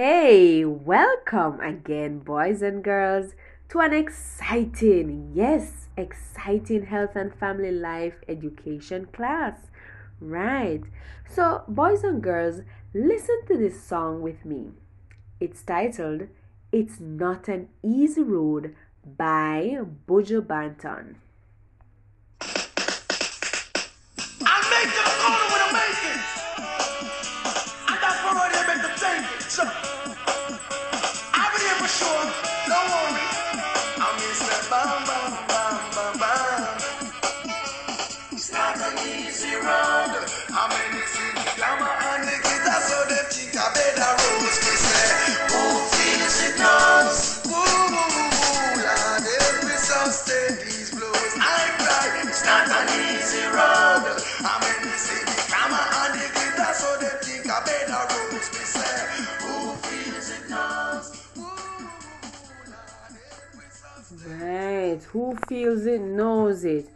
Hey, welcome again, boys and girls, to an exciting, yes, exciting health and family life education class. Right. So, boys and girls, listen to this song with me. It's titled It's Not an Easy Road by Buju Banton. Right, who feels it knows it.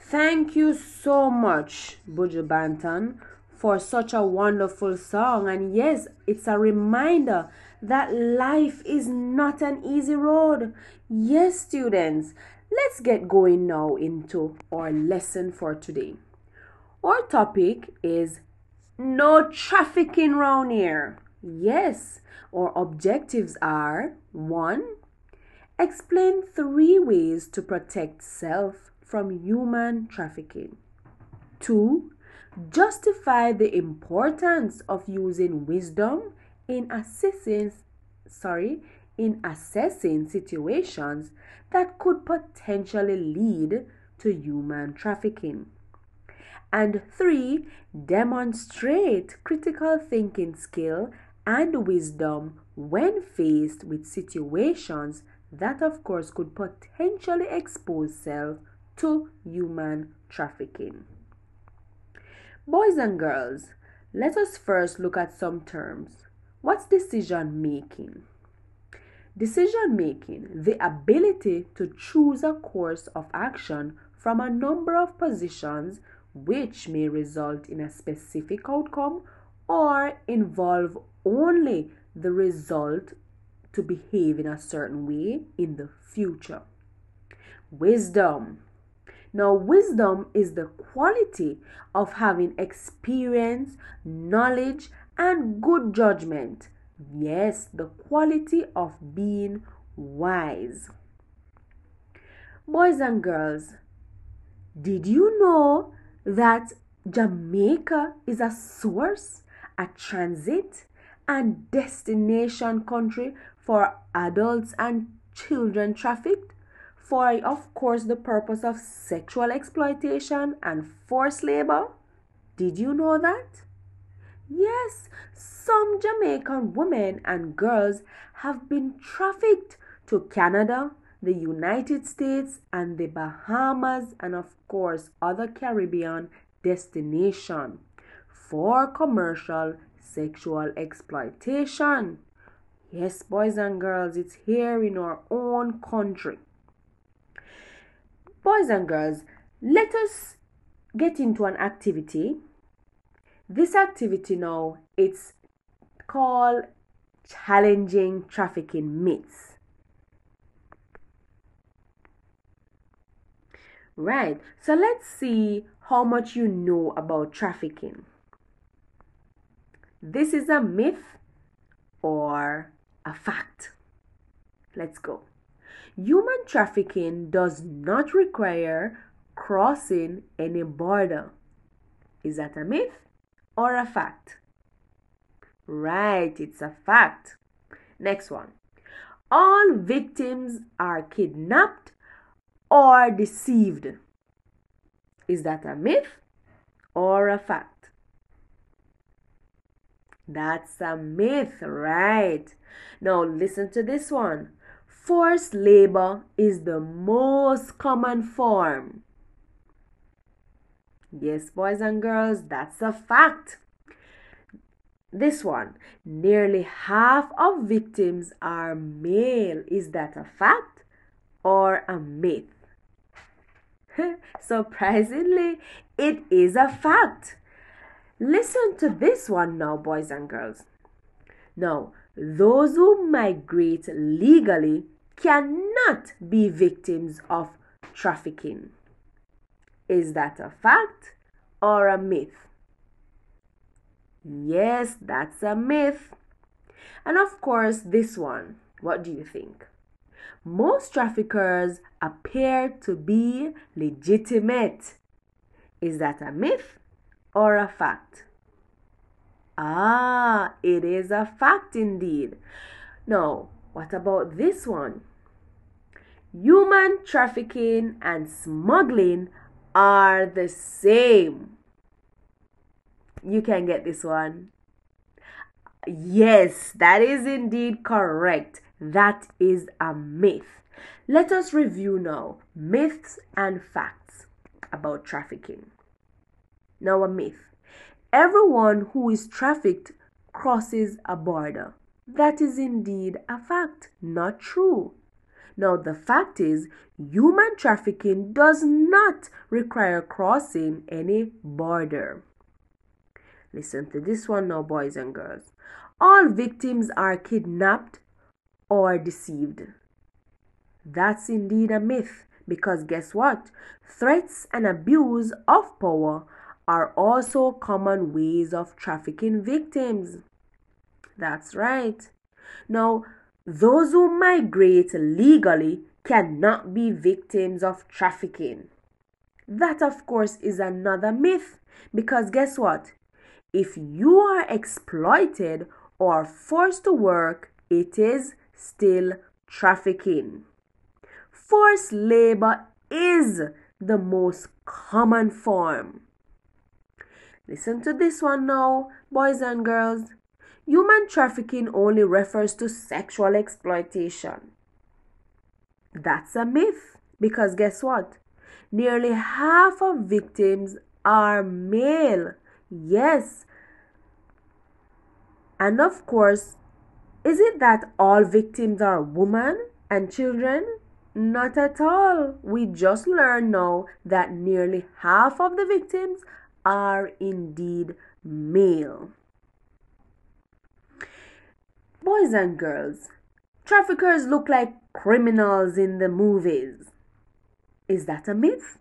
Thank you so much, Buju Banton, for such a wonderful song. And yes, it's a reminder that life is not an easy road. Yes, students, let's get going now into our lesson for today. Our topic is no trafficking round here. Yes, our objectives are 1. Explain three ways to protect self from human trafficking. 2. Justify the importance of using wisdom in assessing sorry, in assessing situations that could potentially lead to human trafficking. And 3. Demonstrate critical thinking skill and wisdom when faced with situations that, of course, could potentially expose self to human trafficking. Boys and girls, let us first look at some terms. What's decision making? Decision making, the ability to choose a course of action from a number of positions which may result in a specific outcome or involve only the result to behave in a certain way in the future. Wisdom. Now, wisdom is the quality of having experience, knowledge, and good judgment. Yes, the quality of being wise. Boys and girls, did you know that Jamaica is a source, a transit, and destination country for adults and children trafficked for, of course, the purpose of sexual exploitation and forced labor. Did you know that? Yes, some Jamaican women and girls have been trafficked to Canada, the United States, and the Bahamas, and of course, other Caribbean destinations for commercial sexual exploitation. Yes, boys and girls, it's here in our own country. Boys and girls, let us get into an activity. This activity now, it's called challenging trafficking myths. Right, so let's see how much you know about trafficking. This is a myth or a fact. Let's go. Human trafficking does not require crossing any border. Is that a myth or a fact? Right, it's a fact. Next one. All victims are kidnapped or deceived. Is that a myth or a fact? That's a myth, right? Now listen to this one. Forced labor is the most common form. Yes, boys and girls, that's a fact. This one, nearly half of victims are male. Is that a fact or a myth? Surprisingly, it is a fact. Listen to this one now, boys and girls. Now, those who migrate legally cannot be victims of trafficking. Is that a fact or a myth? Yes, that's a myth. And of course, this one. What do you think? Most traffickers appear to be legitimate. Is that a myth or a fact? Ah, it is a fact indeed. Now, what about this one? Human trafficking and smuggling are the same. You can get this one. Yes, that is indeed correct. That is a myth. Let us review now myths and facts about trafficking. Now, a myth everyone who is trafficked crosses a border. That is indeed a fact, not true. Now, the fact is, human trafficking does not require crossing any border. Listen to this one now, boys and girls. All victims are kidnapped or deceived. That's indeed a myth because guess what? Threats and abuse of power are also common ways of trafficking victims. That's right. Now, those who migrate legally cannot be victims of trafficking. That, of course, is another myth because guess what? If you are exploited or forced to work, it is still trafficking. Forced labor is the most common form. Listen to this one now, boys and girls. Human trafficking only refers to sexual exploitation. That's a myth because guess what? Nearly half of victims are male. Yes. And of course, is it that all victims are women and children? Not at all. We just learned now that nearly half of the victims are indeed male. Boys and girls, traffickers look like criminals in the movies. Is that a myth?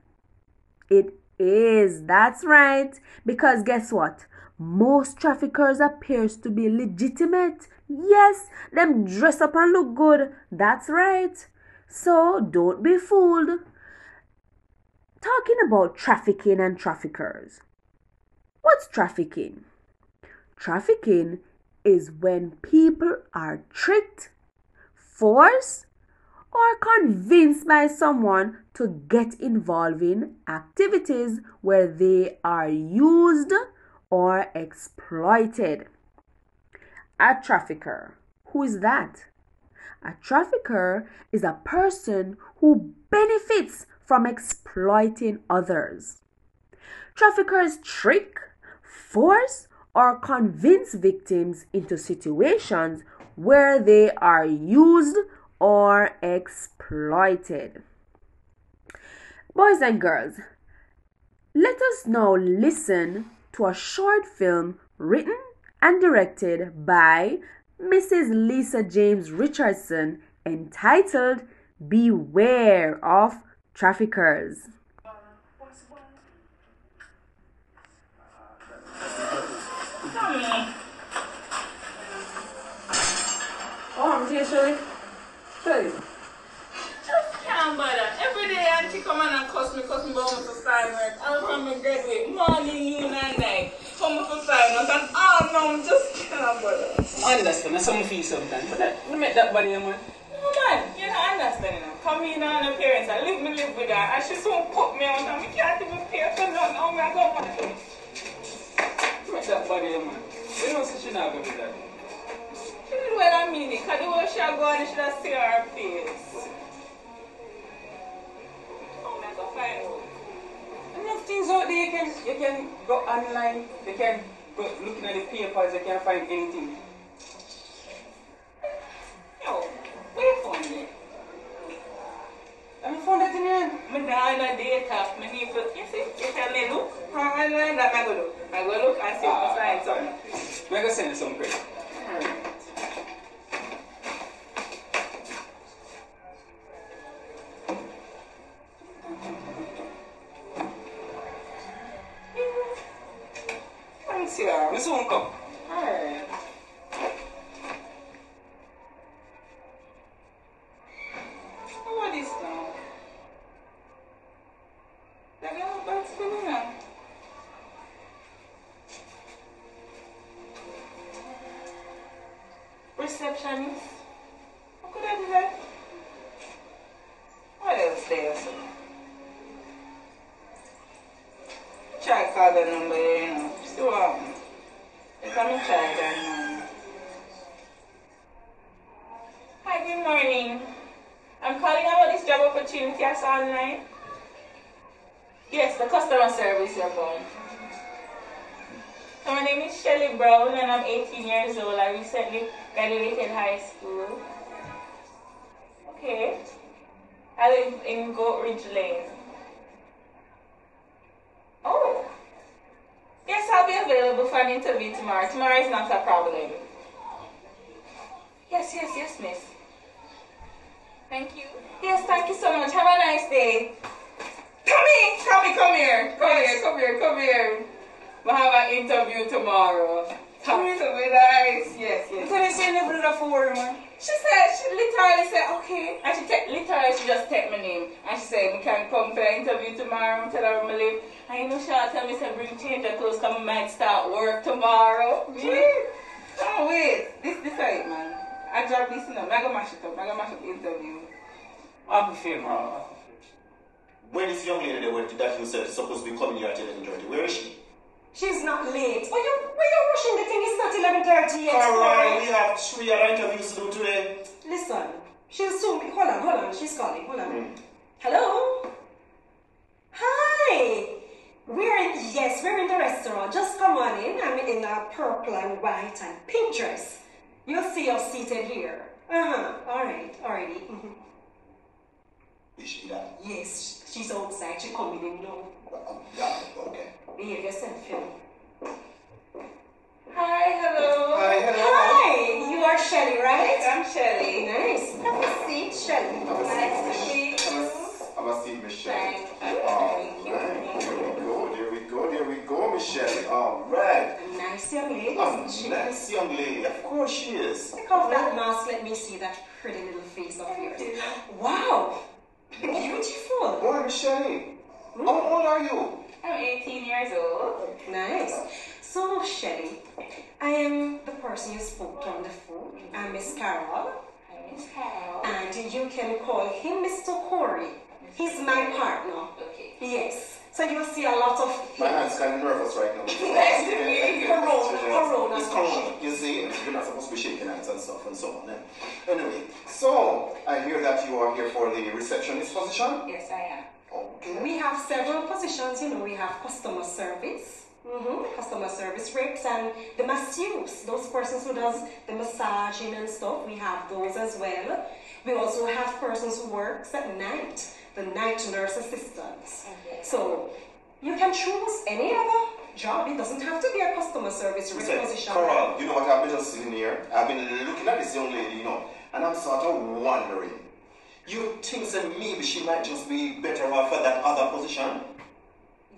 It is, that's right. Because guess what? Most traffickers appears to be legitimate. Yes, them dress up and look good. That's right. So don't be fooled. Talking about trafficking and traffickers. What's trafficking? Trafficking is when people are tricked, forced, or convinced by someone to get involved in activities where they are used or exploited. A trafficker. Who is that? A trafficker is a person who benefits from exploiting others. Traffickers trick, force, or convince victims into situations where they are used or exploited. Boys and girls, let us now listen to a short film written and directed by Mrs. Lisa James Richardson entitled Beware of Traffickers. Oh, I'm here, Shirley. Shirley. Just can't bother. Every day auntie come on and cuss me, cuss me about my assignment. I'm from my graduate. Morning, noon, and night. Come with assignment. Ah, and all now I'm just can't bother. I understand. That's some feel sometimes. But that, let make that body, man. No, man. You're not understanding now. Come in on her parents and live me live with her. And she so put me on and we can't even pay for nothing. Oh, How me I go back to Make that body, man. You know, so she not going to do that. She did well I mean it. Because the way she a go and she should see her face. How me I go find out? Enough things out there you can you can go online, you can go looking at the papers, you can't find anything. Yo, where you found it? You found that in your hand? Me down a data, me need to, you see, you tell me look, online that I go look. I go look and see if I find something. I'm going to send you some credit. Yes, the customer service you're calling. So my name is Shelly Brown and I'm 18 years old. I recently graduated high school. Okay. I live in Goat Ridge Lane. Oh. Yes, I'll be available for an interview tomorrow. Tomorrow is not a problem. Yes, yes, yes, miss. Thank you. Yes, thank you so much. Have a nice day. Tommy, Tommy, come here. Come here, come here, come here. We have an interview tomorrow. Talk to me nice. Yes, yes. So they say never do that for worry. She said, she literally said, okay. And she te- literally, she just text my name. And she said, we can come for an interview tomorrow. Tell her I'm live. And you know, she tell me, say, bring change of clothes, come, I might start work tomorrow. Gee. Oh, wait. This, this right, man. I drop this, you know. I go mash it up. I go mash up the interview. I'm a favor. Where is young lady that, went, that you said is supposed to be coming here at 11.30? Where is she? She's not late. Why you, why you rushing the thing? It's not 11.30 yet. Alright, we have three other interviews to do today. Listen, she'll soon be... Hold on, hold on. She's calling. Hold on. Hmm. Hello? Hi. We're in... Yes, we're in the restaurant. Just come on in. I'm in a purple and white and pink dress. You'll see us seated here. Uh-huh. All right. Alrighty. Mhm. Is she that? Yes, she's outside. She coming in now. Yeah, okay. Behave yourself, Phil. Hi, hello. Hi, hello. Hi. You are Shelly, right? I'm Shelly. Nice. Have a seat, Shelly. Nice to meet you. Have a seat, Michelle. Thank you. All right, there we go, there we go, there we go, Michelle. All right. A nice young lady, Oh, isn't she? nice young lady. Of course she is. Take off that mask, let me see that pretty little face of yours. Wow! Beautiful! Boy, Michelle, how old are you? I'm 18 years old. Nice. So, Shelly, I am the person you spoke to on the phone. I'm Miss Carol. Hi, Miss Carol. And you can call him Mr. Corey. He's my partner. Okay. Yes. So you'll see a lot of My him. hand's kind of nervous right now. Nice to meet you. Corona, corona. It's corona. You see, you're not supposed to be shaking hands and stuff and so on. eh? Anyway, so I hear that you are here for the receptionist position. Yes, I am. Okay. We have several positions, you know, we have customer service, hmm customer service reps, and the masseuse, those persons who does the massaging and stuff, we have those as well. We also have persons who works at night, the night nurse assistants. Okay. So you can choose any other job. It doesn't have to be a customer service rep Listen, position. Carol, you know what? I've been just sitting here. I've been looking at this young lady, you know, and I'm sort of wondering. You think that maybe she might just be better off for that other position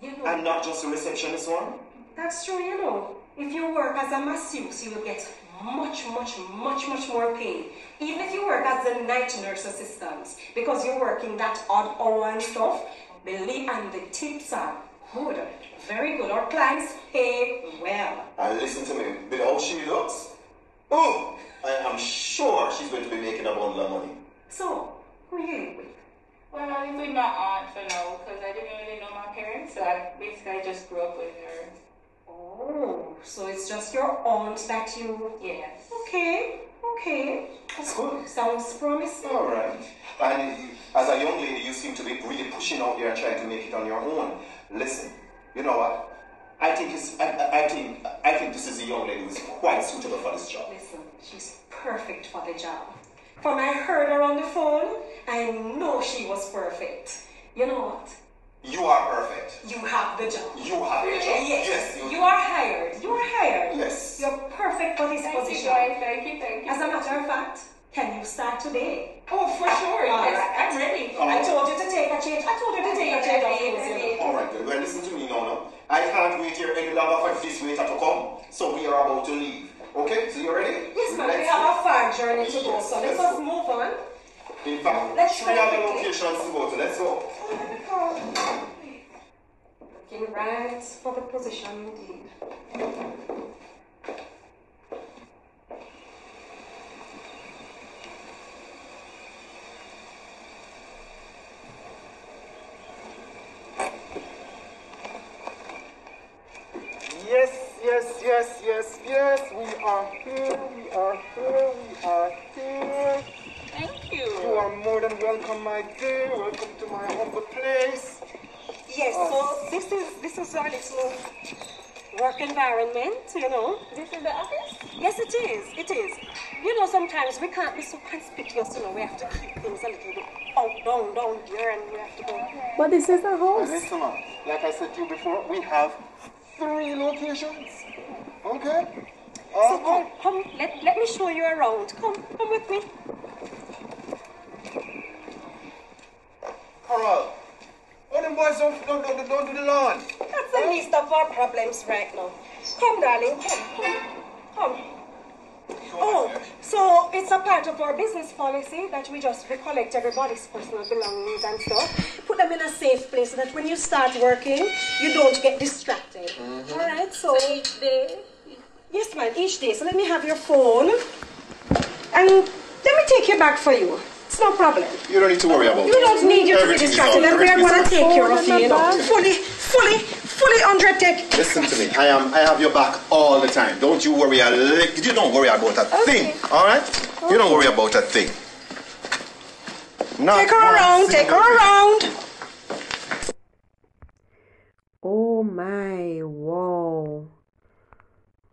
You know, and not just the receptionist one? That's true, you know. If you work as a masseuse, you will get much, much, much, much more pay. Even if you work as a night nurse assistant, because you're working that odd hour and stuff, believe and the tips are good, very good. Our clients pay well. And listen to me, with how she looks, oh, I am sure she's going to be making a bundle of money. So, who are you with? Well, I live with my aunt for now because I didn't really know my parents, so I basically just grew up with her. Oh, so it's just your aunt that you. Yes. Okay, okay. That's good. Sounds promising. All right. And as a young lady, you seem to be really pushing out there and trying to make it on your own. Listen, you know what? I think it's, I, I I think I think this is a young lady who's quite suitable for this job. Listen, she's perfect for the job. From I heard her on the phone, I know she was perfect. You know what? You are perfect. You have the job. You have the job. Yes, Yes. you are hired. You are hired. Yes. You're perfect for this Thank you, position. guys. Thank you, thank you. As a matter of fact, can you start today? oh, for sure. All Yes, right. I'm ready. All I right. told you to take a change. I told you to take a change of clothes. you know. All right, good. Well, listen to me now. now. I can't wait here any longer for this waiter to come. So we are about to leave. Okay? So you ready? Yes, ma'am. Let's We have a far journey to go, so let Let's us move on. In fact, Let's try other quickly. locations to go to. Let's go. Looking right for the position indeed. Yes, yes, yes, yes, yes. We are here. We are here. We are here. Thank You you. are more than welcome, my dear. Welcome to my humble place. Yes, oh. so this is this is our little work environment, you know. This is the office? Yes, it is. It is. You know, sometimes we can't be so conspicuous, you know. We have to keep things a little bit out, down, down here, and we have to go. But this is a And house. listen, man, like I said to you before, we have three locations. Okay? So uh-huh. come, come, let, let me show you around. Come, come with me. Coral. Oh, them boys don't, don't, don't, don't do the lawn. That's the least of our problems right now. Come, darling, come, come, come. Oh, so it's a part of our business policy that we just recollect everybody's personal belongings and stuff, put them in a safe place so that when you start working, you don't get distracted. Mm-hmm. All right, so Each day? yes, ma'am, each day. So let me have your phone, and let me take your back for you. It's no problem. You don't need to worry about You don't need you to be Everything is distracted, and we are going to take care of you, you know, fully, fully, fully under take. Listen to me. I am. I have your back all the time. Don't you worry a lick. You don't worry about a thing. All right? You don't worry about a thing. Not Take her around, take her around. Oh my, wow.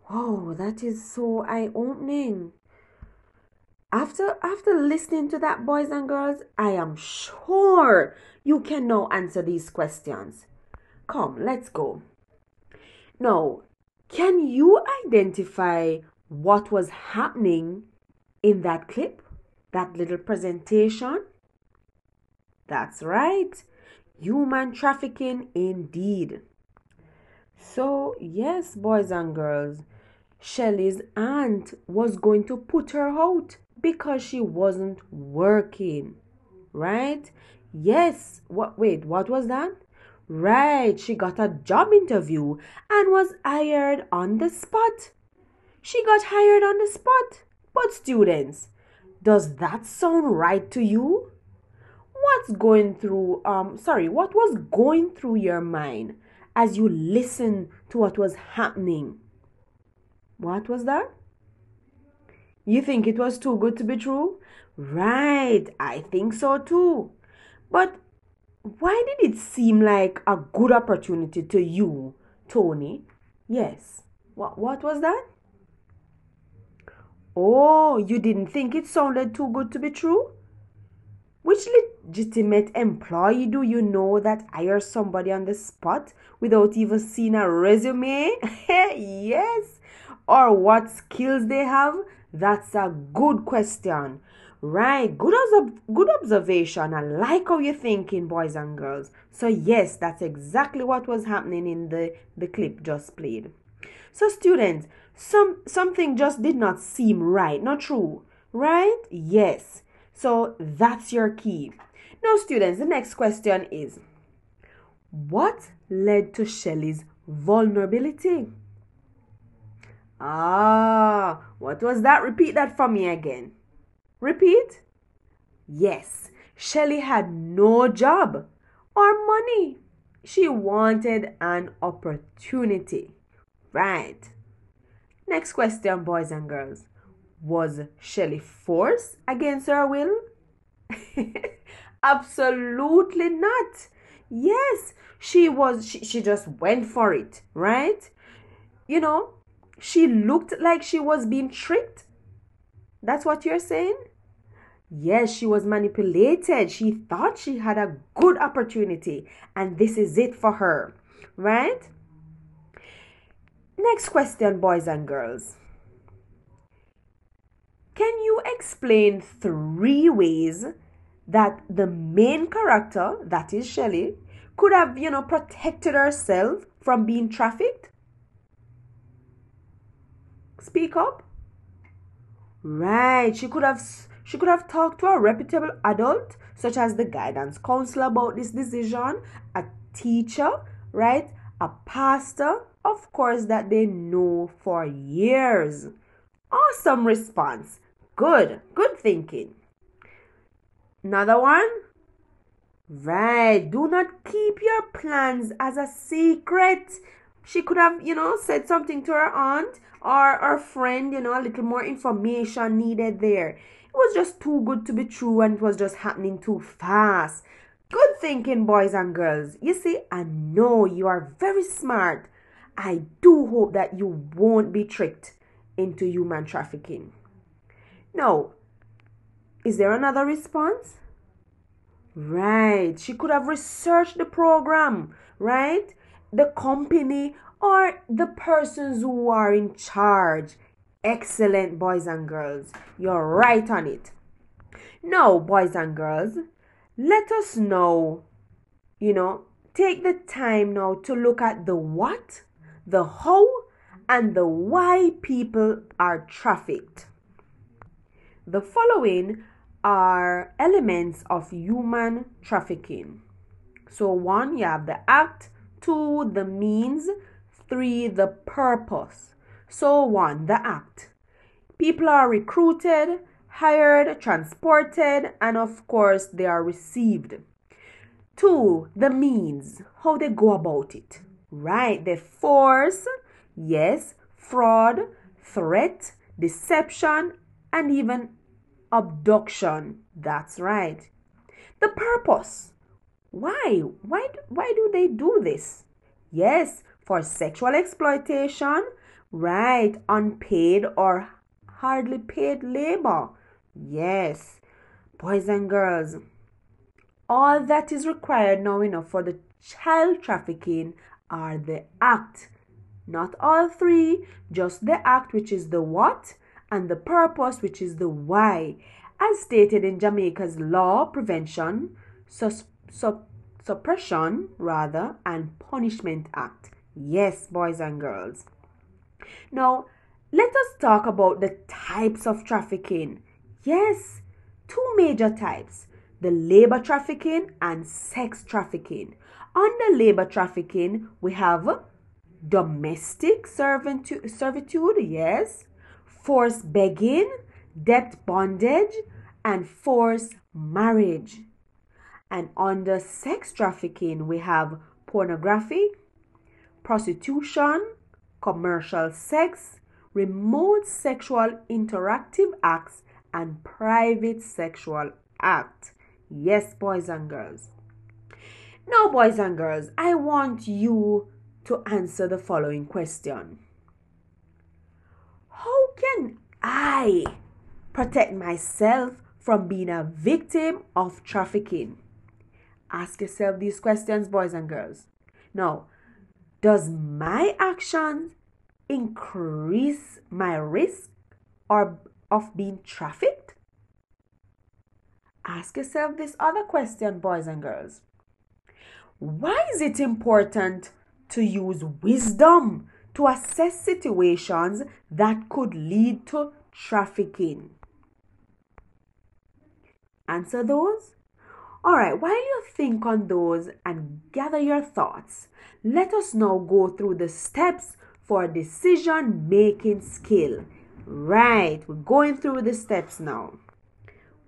Wow, that is so eye-opening. After after listening to that, boys and girls, I am sure you can now answer these questions. Come, let's go. Now, can you identify what was happening in that clip? That little presentation? That's right. Human trafficking indeed. So, yes, boys and girls, Shelley's aunt was going to put her out because she wasn't working. Right? Yes. What wait, what was that? Right, she got a job interview and was hired on the spot. She got hired on the spot. But students, does that sound right to you? what's going through um sorry what was going through your mind as you listened to what was happening what was that you think it was too good to be true right i think so too but why did it seem like a good opportunity to you tony yes what what was that oh you didn't think it sounded too good to be true which legitimate employee do you know that hires somebody on the spot without even seeing a resume? yes. Or what skills they have? That's a good question. Right, good, obs- good observation. I like how you're thinking, boys and girls. So, yes, that's exactly what was happening in the, the clip just played. So, students, some something just did not seem right, not true, right? Yes. So that's your key. Now, students, the next question is What led to Shelley's vulnerability? Ah, what was that? Repeat that for me again. Repeat. Yes, Shelley had no job or money. She wanted an opportunity. Right. Next question, boys and girls. Was Shelley forced against her will? Absolutely not. Yes, she was, she, she just went for it, right? You know, she looked like she was being tricked. That's what you're saying? Yes, she was manipulated. She thought she had a good opportunity, and this is it for her, right? Next question, boys and girls. Can you explain three ways that the main character, that is Shelley, could have, you know, protected herself from being trafficked? Speak up. Right, she could have she could have talked to a reputable adult such as the guidance counselor about this decision, a teacher, right? A pastor, of course, that they know for years. Awesome response. Good, good thinking. Another one. Right, do not keep your plans as a secret. She could have, you know, said something to her aunt or her friend, you know, a little more information needed there. It was just too good to be true and it was just happening too fast. Good thinking, boys and girls. You see, I know you are very smart. I do hope that you won't be tricked into human trafficking. Now, is there another response? Right, she could have researched the program, right? The company or the persons who are in charge. Excellent, boys and girls. You're right on it. Now, boys and girls, let us know, you know, take the time now to look at the what, the how, and the why people are trafficked. The following are elements of human trafficking. So, one, you have the act, two, the means, three, the purpose. So, one, the act. People are recruited, hired, transported, and of course, they are received. Two, the means, how they go about it. Right, the force, yes, fraud, threat, deception, and even abduction. That's right. The purpose. Why? Why, why do they do this? Yes, for sexual exploitation, right? Unpaid or hardly paid labor. Yes, boys and girls. All that is required now enough for the child trafficking are the act. Not all three, just the act, which is the what, and the purpose, which is the why, as stated in Jamaica's Law Prevention, sus- Suppression, rather, and Punishment Act. Yes, boys and girls. Now, let us talk about the types of trafficking. Yes, two major types the labor trafficking and sex trafficking. Under labor trafficking, we have domestic servitude, yes, forced begging, debt bondage, and forced marriage. And under sex trafficking, we have pornography, prostitution, commercial sex, remote sexual interactive acts, and private sexual act. Yes, boys and girls. Now, boys and girls, I want you to answer the following question how can I protect myself from being a victim of trafficking? Ask yourself these questions, boys and girls. Now, does my action increase my risk or of being trafficked? Ask yourself this other question, boys and girls. Why is it important to use wisdom to assess situations that could lead to trafficking? Answer those? Alright, while you think on those and gather your thoughts, let us now go through the steps for decision making skill. Right, we're going through the steps now.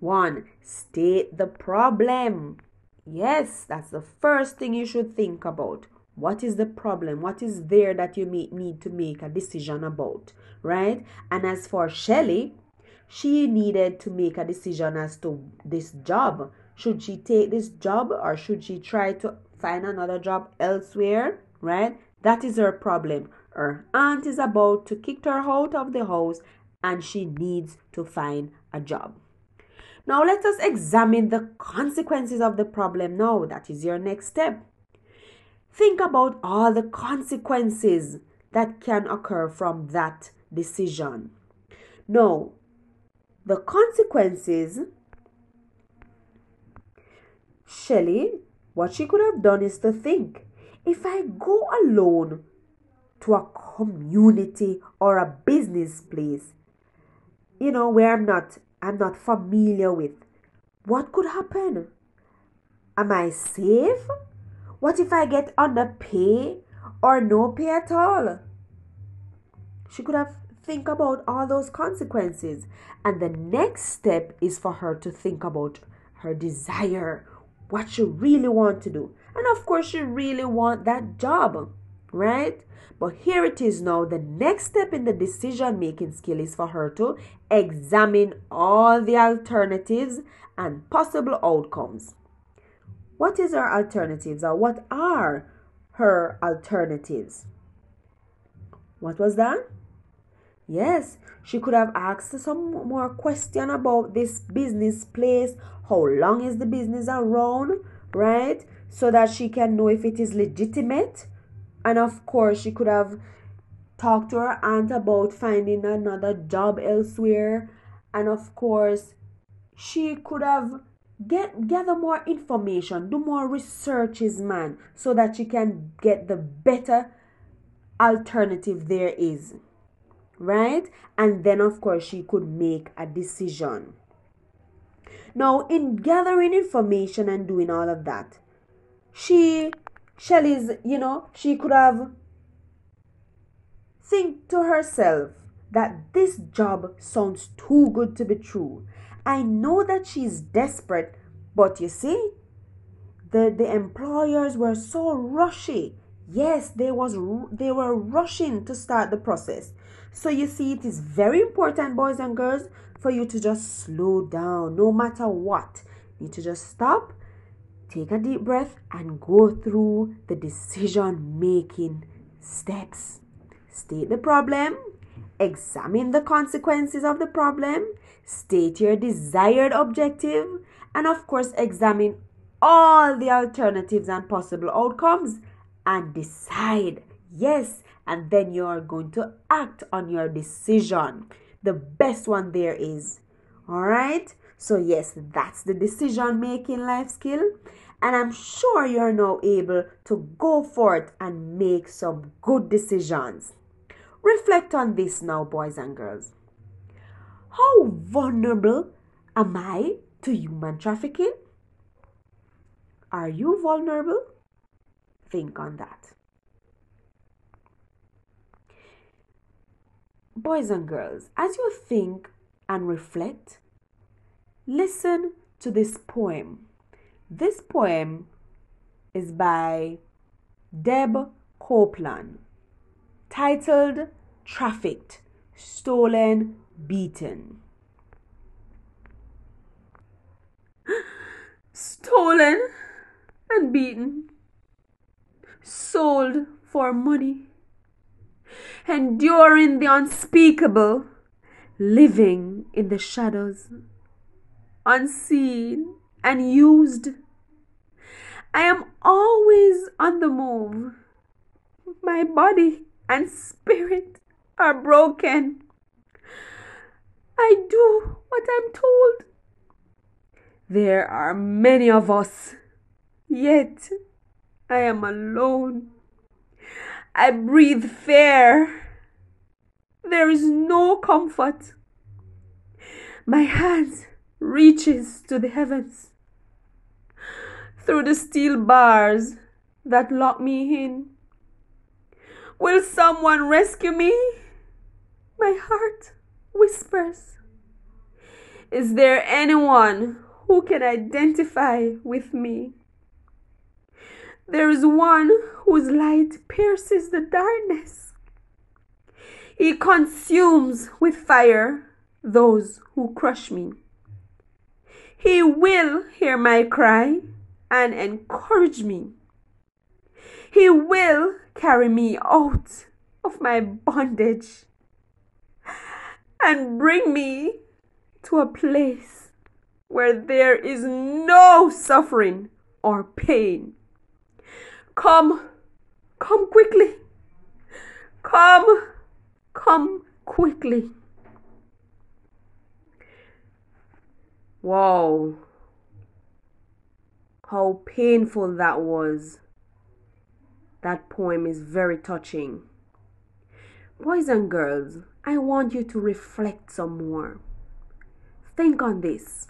One, state the problem. Yes, that's the first thing you should think about. What is the problem? What is there that you may need to make a decision about? Right? And as for Shelly, she needed to make a decision as to this job. Should she take this job or should she try to find another job elsewhere? Right? That is her problem. Her aunt is about to kick her out of the house and she needs to find a job. Now let us examine the consequences of the problem now. That is your next step. Think about all the consequences that can occur from that decision. Now, the consequences, Shelley, what she could have done is to think if I go alone to a community or a business place, you know, where I'm not I'm not familiar with, what could happen? Am I safe? What if I get underpay or no pay at all? She could have think about all those consequences. And the next step is for her to think about her desire, what you really want to do. And of course, you really want that job, right? But here it is now. The next step in the decision making skill is for her to examine all the alternatives and possible outcomes. What is her alternatives or what are her alternatives? What was that? Yes, she could have asked some more question about this business place. How long is the business around, right? So that she can know if it is legitimate. And of course, she could have talked to her aunt about finding another job elsewhere. And of course, she could have get gather more information, do more researches, man, so that she can get the better alternative there is right? And then, of course, she could make a decision. Now, in gathering information and doing all of that, she, Shelly's, you know, she could have think to herself that this job sounds too good to be true. I know that she's desperate, but you see, the, the employers were so rushy. Yes, they was they were rushing to start the process. So you see, it is very important, boys and girls, for you to just slow down no matter what. You need to just stop, take a deep breath, and go through the decision making steps. State the problem, examine the consequences of the problem, state your desired objective, and of course, examine all the alternatives and possible outcomes and decide. Yes, and then you are going to act on your decision. The best one there is. All right. So, yes, that's the decision making life skill. And I'm sure you're now able to go forth and make some good decisions. Reflect on this now, boys and girls. How vulnerable am I to human trafficking? Are you vulnerable? Think on that. Boys and girls, as you think and reflect, listen to this poem. This poem is by Deb Copeland, titled Trafficked, Stolen, Beaten. Stolen and beaten, sold for money enduring the unspeakable, living in the shadows, unseen and used. I am always on the move. My body and spirit are broken. I do what I'm told. There are many of us, yet I am alone. I breathe fear. There is no comfort. My hand reaches to the heavens. Through the steel bars that lock me in. Will someone rescue me? My heart whispers. Is there anyone who can identify with me? There is one whose light pierces the darkness. He consumes with fire those who crush me. He will hear my cry and encourage me. He will carry me out of my bondage and bring me to a place where there is no suffering or pain. Come, come quickly. Come, come quickly. Wow. How painful that was. That poem is very touching. Boys and girls, I want you to reflect some more. Think on this.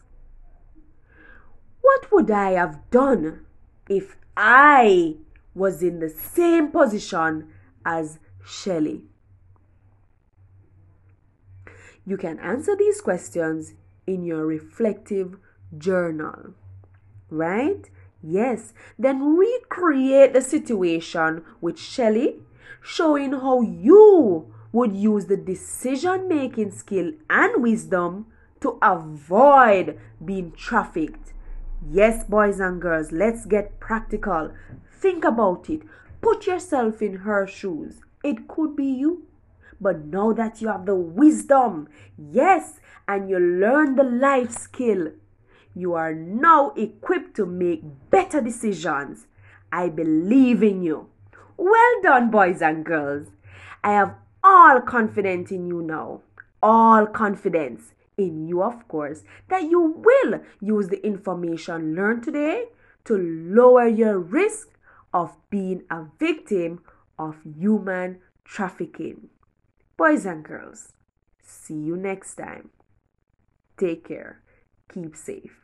What would I have done if I was in the same position as Shelley? You can answer these questions in your reflective journal, right? Yes, then recreate the situation with Shelley, showing how you would use the decision making skill and wisdom to avoid being trafficked. Yes, boys and girls, let's get practical. Think about it. Put yourself in her shoes. It could be you. But now that you have the wisdom, yes, and you learn the life skill, you are now equipped to make better decisions. I believe in you. Well done, boys and girls. I have all confidence in you now. All confidence in you, of course, that you will use the information learned today to lower your risk of being a victim of human trafficking. Boys and girls, see you next time. Take care. Keep safe.